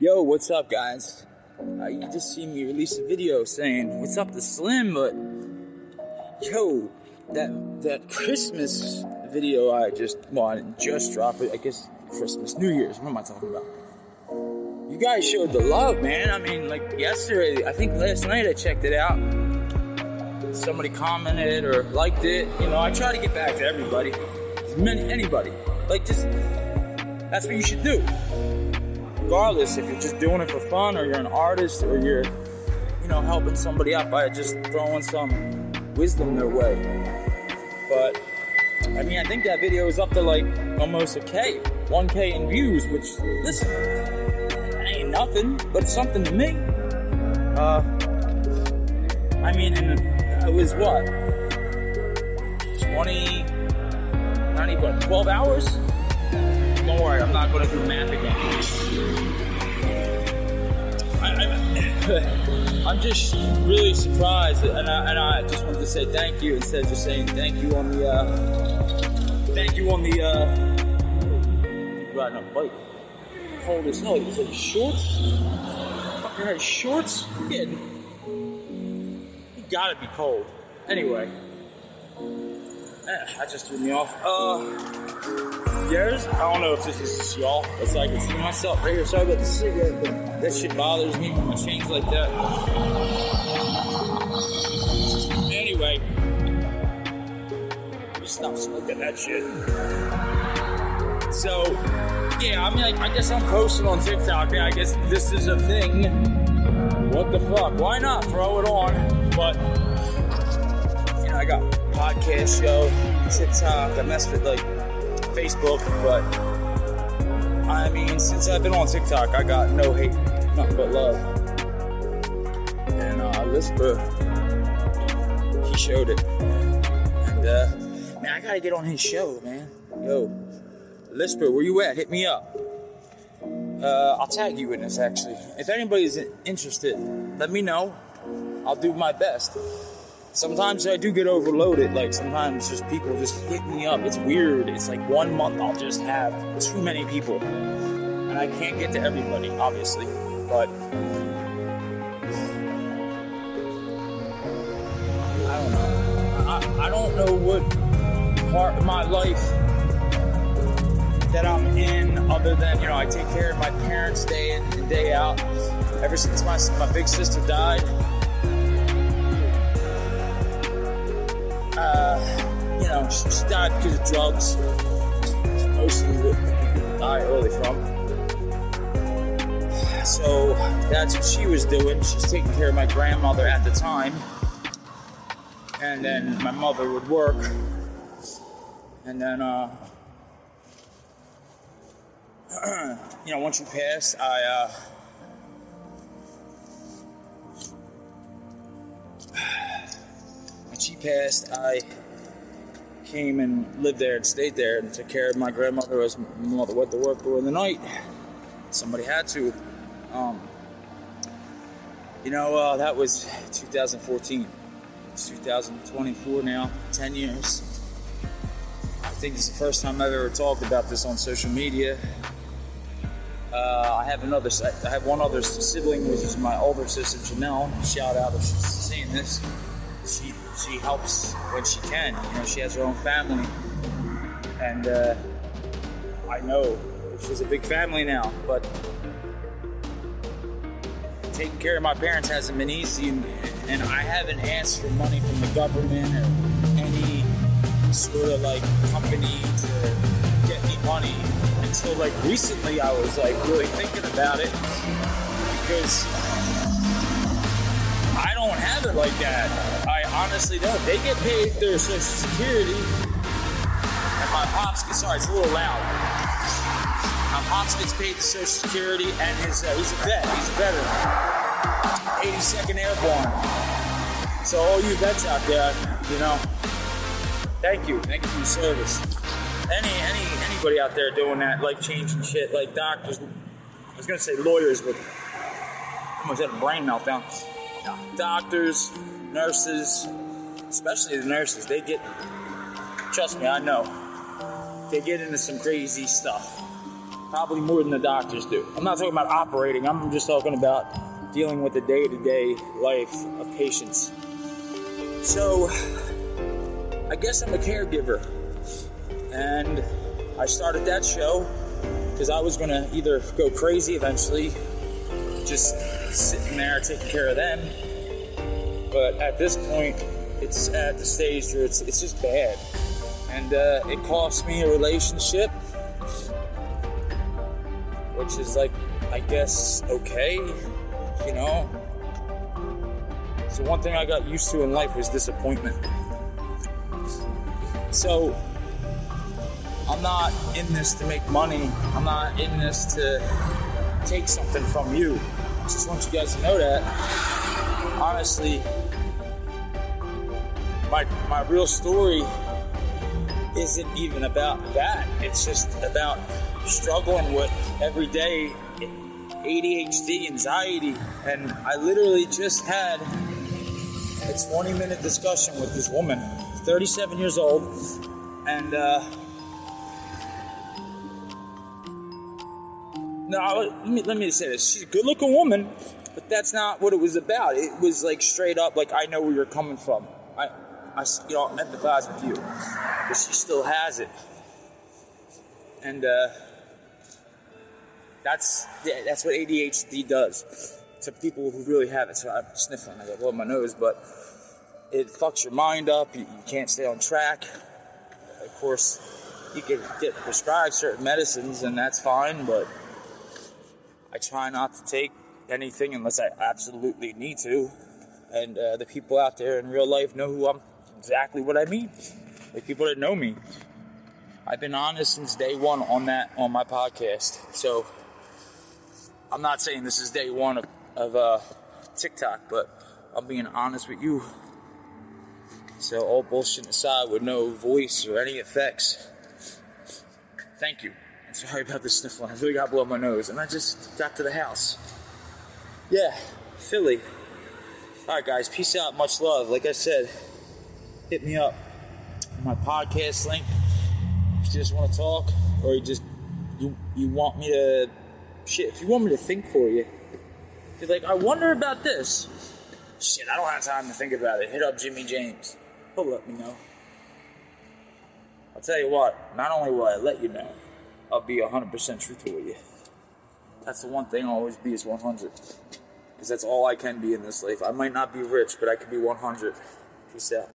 Yo, what's up, guys? Uh, you just seen me release a video saying, "What's up to Slim?" But yo, that that Christmas video I just well, I just drop it. I guess Christmas, New Year's. What am I talking about? You guys showed the love, man. I mean, like yesterday, I think last night I checked it out. Somebody commented or liked it. You know, I try to get back to everybody, many anybody. Like just that's what you should do regardless if you're just doing it for fun or you're an artist or you're, you know, helping somebody out by just throwing some wisdom their way. But I mean, I think that video is up to like almost a K, 1K in views, which, listen, ain't nothing, but something to me. Uh, I mean, and it was what? 20, not even 12 hours? Don't worry, I'm not going to do math again. I, am just really surprised, and I, and I, just wanted to say thank you instead of just saying thank you on the, uh, thank you on the, uh, riding a bike. Cold as hell. He's like shorts? Fucker has shorts? Yeah. You gotta be cold. Anyway. Eh, that just threw me off. Uh, Yours? I don't know if this is just y'all, but so I can see myself right here. Sorry about the cigarette, but that shit bothers me when I change like that. Anyway, just stop smoking that shit. So, yeah, I mean, like, I guess I'm posting on TikTok. Yeah, I guess this is a thing. What the fuck? Why not throw it on? But, podcast show, TikTok. I mess with like Facebook, but I mean, since I've been on TikTok, I got no hate, nothing but love. And uh, Lisper, he showed it. And uh, man, I gotta get on his show, man. Yo, Lisper, where you at? Hit me up. Uh, I'll tag you in this actually. If anybody's interested, let me know. I'll do my best sometimes I do get overloaded. Like sometimes just people just hit me up. It's weird. It's like one month I'll just have too many people, and I can't get to everybody, obviously. But I don't know. I, I don't know what part of my life that I'm in other than, you know, I take care of my parents day in and day out. Ever since my, my big sister died, uh, you know, she, she, died because of drugs. Mostly what people die early from. So that's what she was doing. She's taking care of my grandmother at the time. And then my mother would work. And then, uh, you know, once you pass, I, uh, she passed, I came and lived there and stayed there and took care of my grandmother as my mother went to work during the night. Somebody had to. Um, you know, uh, that was 2014. It's 2024 now, 10 years. I think it's the first time I've ever talked about this on social media. Uh, I have another. I have one other sibling, which is my older sister Janelle. Shout out if she's seeing this. She she helps when she can. You know, she has her own family, and uh, I know she's a big family now. But taking care of my parents hasn't been easy, and I haven't asked for money from the government or any sort of like company to get me money until like recently. I was like really thinking about it because I don't have it like that. Honestly don't. They get paid their Social Security, and my pops. Sorry, it's a little loud. My pops gets paid the Social Security, and his uh, he's a vet. He's a veteran. 82nd Airborne. So all you vets out there, you know, thank you, thank you for your service. Any any anybody out there doing that life changing shit, like doctors. I was gonna say lawyers, but I almost had a brain meltdown. Doctors, nurses, especially the nurses, they get, trust me, I know, they get into some crazy stuff. Probably more than the doctors do. I'm not talking about operating, I'm just talking about dealing with the day to day life of patients. So, I guess I'm a caregiver. And I started that show because I was going to either go crazy eventually, just sitting there taking care of them. But at this point, it's at the stage where it's, it's just bad. And uh, it cost me a relationship, which is like, I guess, okay, you know? So, one thing I got used to in life was disappointment. So, I'm not in this to make money. I'm not in this to take something from you. I just want you guys to know that. Honestly, my my real story isn't even about that. It's just about struggling with every day ADHD, anxiety, and I literally just had a 20 minute discussion with this woman, 37 years old, and uh, No, let me, let me say this. She's a good looking woman, but that's not what it was about. It was like straight up, like, I know where you're coming from. I, I you know, empathize with you. But she still has it. And, uh, that's, yeah, that's what ADHD does to people who really have it. So I'm sniffling, I got blow my nose, but it fucks your mind up. You, you can't stay on track. Of course, you can get prescribed certain medicines, and that's fine, but I try not to take anything unless I absolutely need to. And uh, the people out there in real life know who I'm exactly what I mean. The people that know me. I've been honest since day one on that on my podcast. So I'm not saying this is day one of, of uh, TikTok, but I'm being honest with you. So all bullshit aside, with no voice or any effects. Thank you. Sorry about the sniffling. I really got blow my nose. And I just got to the house. Yeah, Philly. Alright, guys. Peace out. Much love. Like I said, hit me up. My podcast link. If you just want to talk, or you just you you want me to shit. If you want me to think for you, if you're like, I wonder about this. Shit, I don't have time to think about it. Hit up Jimmy James. He'll let me know. I'll tell you what. Not only will I let you know. I'll be 100% truthful with you. That's the one thing I'll always be is 100. Because that's all I can be in this life. I might not be rich, but I can be 100. Peace out.